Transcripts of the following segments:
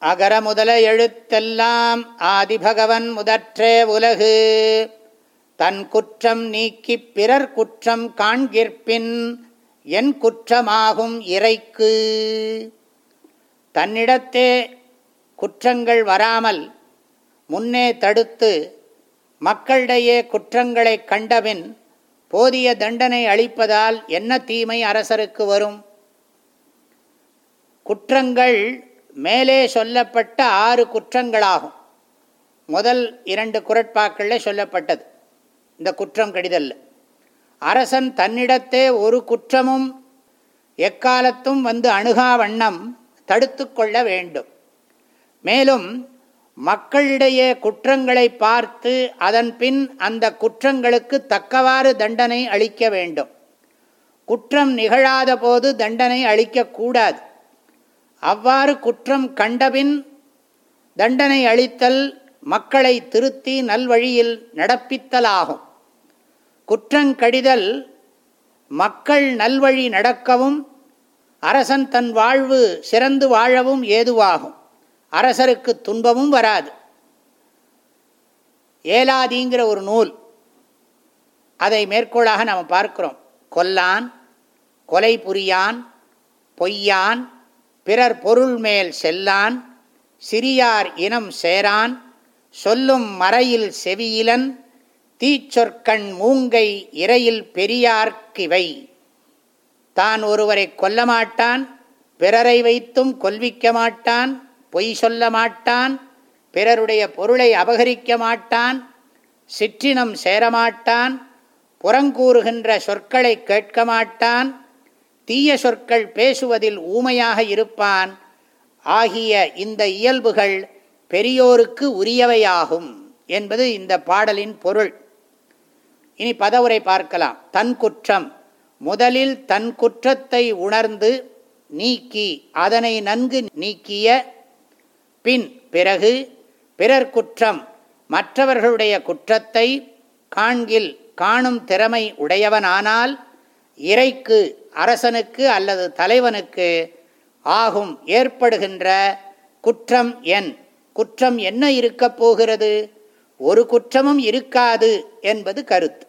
அகர முதல எழுத்தெல்லாம் ஆதிபகவன் முதற்றே உலகு. தன் குற்றம் நீக்கிப் பிறர் குற்றம் காண்கிற்பின் என் குற்றமாகும் இறைக்கு. தன்னிடத்தே குற்றங்கள் வராமல் முன்னே தடுத்து மக்களிடையே குற்றங்களை கண்டபின் போதிய தண்டனை அளிப்பதால் என்ன தீமை அரசருக்கு வரும்? குற்றங்கள் மேலே சொல்லப்பட்ட ஆறு குற்றங்களாகும். முதல் இரண்டு குரட்பாக்களில் சொல்லப்பட்டது. இந்த குற்றம் கடிதல்ல அரசன் தன்னிடத்தே ஒரு குற்றமும் எக்காலத்தும் வந்து அணுகா வண்ணம் தடுத்து கொள்ள வேண்டும். மேலும் மக்களிடையே குற்றங்களை பார்த்து அதன் பின் அந்த குற்றங்களுக்கு தக்கவாறு தண்டனை அளிக்க வேண்டும். குற்றம் நிகழாத போது தண்டனை அளிக்கக்கூடாது அவ்வாறு குற்றம் கண்டபின் தண்டனை அளித்தல் மக்களை திருத்தி நல்வழியில் நடப்பித்தலாகும். குற்றங்கடிதல் மக்கள் நல்வழி நடக்கவும் அரசன் தன் வாழ்வு சிறந்து வாழவும் ஏதுவாகும். அரசருக்கு துன்பமும் வராது. ஏலாதிங்கிற ஒரு நூல். அதை மேற்கோளாக நாம் பார்க்கிறோம். கொல்லான் கொலை புரியான் பொய்யான் பிறர் பொருள் மேல் செல்லான் சிறியார் இனம் சேரான் சொல்லும் மறையில் செவியிலன் தீச்சொற்கண் மூங்கை இறையில் பெரியார்க்கிவை. தான் ஒருவரை கொல்ல மாட்டான் பிறரை வைத்தும் கொல்விக்க மாட்டான் பொய் சொல்ல மாட்டான் பிறருடைய பொருளை அபகரிக்க மாட்டான் சிற்றினம் சேரமாட்டான் புறங்கூறுகின்ற சொற்களை கேட்க மாட்டான் தீய சொற்கள் பேசுவதில் ஊமையாக இருப்பான். ஆகிய இந்த இயல்புகள் பெரியோருக்கு உரியவையாகும் என்பது இந்த பாடலின் பொருள். இனி பதவுரை பார்க்கலாம். தன் குற்றம். முதலில் தன் குற்றத்தை உணர்ந்து நீக்கி அதனை நன்கு நீக்கிய பின் பிறகு பிறர் குற்றம் மற்றவர்களுடைய குற்றத்தை காண்கில் காணும் திறமை உடையவனானால் இறைக்கு அரசனுக்கு அல்லது தலைவனுக்கு ஆகும் ஏற்படுகின்ற குற்றம் என். குற்றம் என்ன இருக்கப் போகிறது? ஒரு குற்றமும் இருக்காது என்பது கருத்து.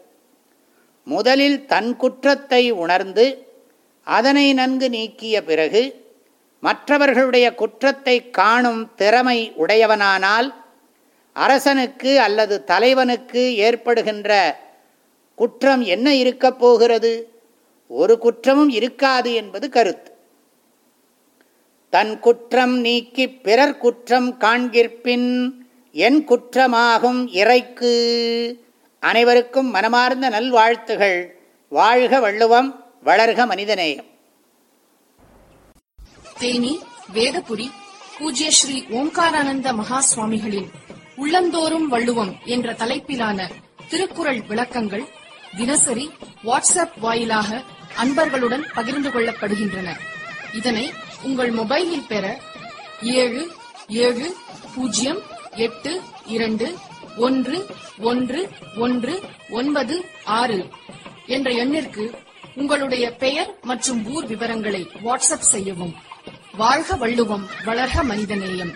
முதலில் தன் குற்றத்தை உணர்ந்து அதனை நன்கு நீக்கிய பிறகு மற்றவர்களுடைய குற்றத்தை காணும் திறமை உடையவனானால் அரசனுக்கு அல்லது தலைவனுக்கு ஏற்படுகின்ற குற்றம் என்ன இருக்கப் போகிறது? ஒரு குற்றமும் இருக்காது என்பது கருத்து. தன் குற்றம் நீக்கி பிறர் குற்றம் காண்கிற்பின் என் குற்றமாகும் இறைக்கு. அனைவருக்கும் மனமார்ந்த நல்வாழ்த்துகள். வாழ்க வள்ளுவம் வளர்க மனிதநேயம். தேனி வேதபுரி பூஜ்ய ஸ்ரீ ஓம்காரானந்த மகா சுவாமிகளின் உள்ளந்தோறும் வள்ளுவம் என்ற தலைப்பிலான திருக்குறள் விளக்கங்கள் தினசரி வாட்ஸ்அப் வாயிலாக அன்பர்களுடன் பகிர்ந்து கொள்ளப்படுகின்றன. இதனை உங்கள் மொபைலில் பெற ஏழு ஏழு பூஜ்ஜியம் எட்டு இரண்டு ஒன்று ஒன்று ஒன்று ஒன்பது ஆறு என்ற எண்ணிற்கு உங்களுடைய பெயர் மற்றும் ஊர் விவரங்களை வாட்ஸ்அப் செய்யவும். வாழ்க வள்ளுவம் வளர்க மனிதநேயம்.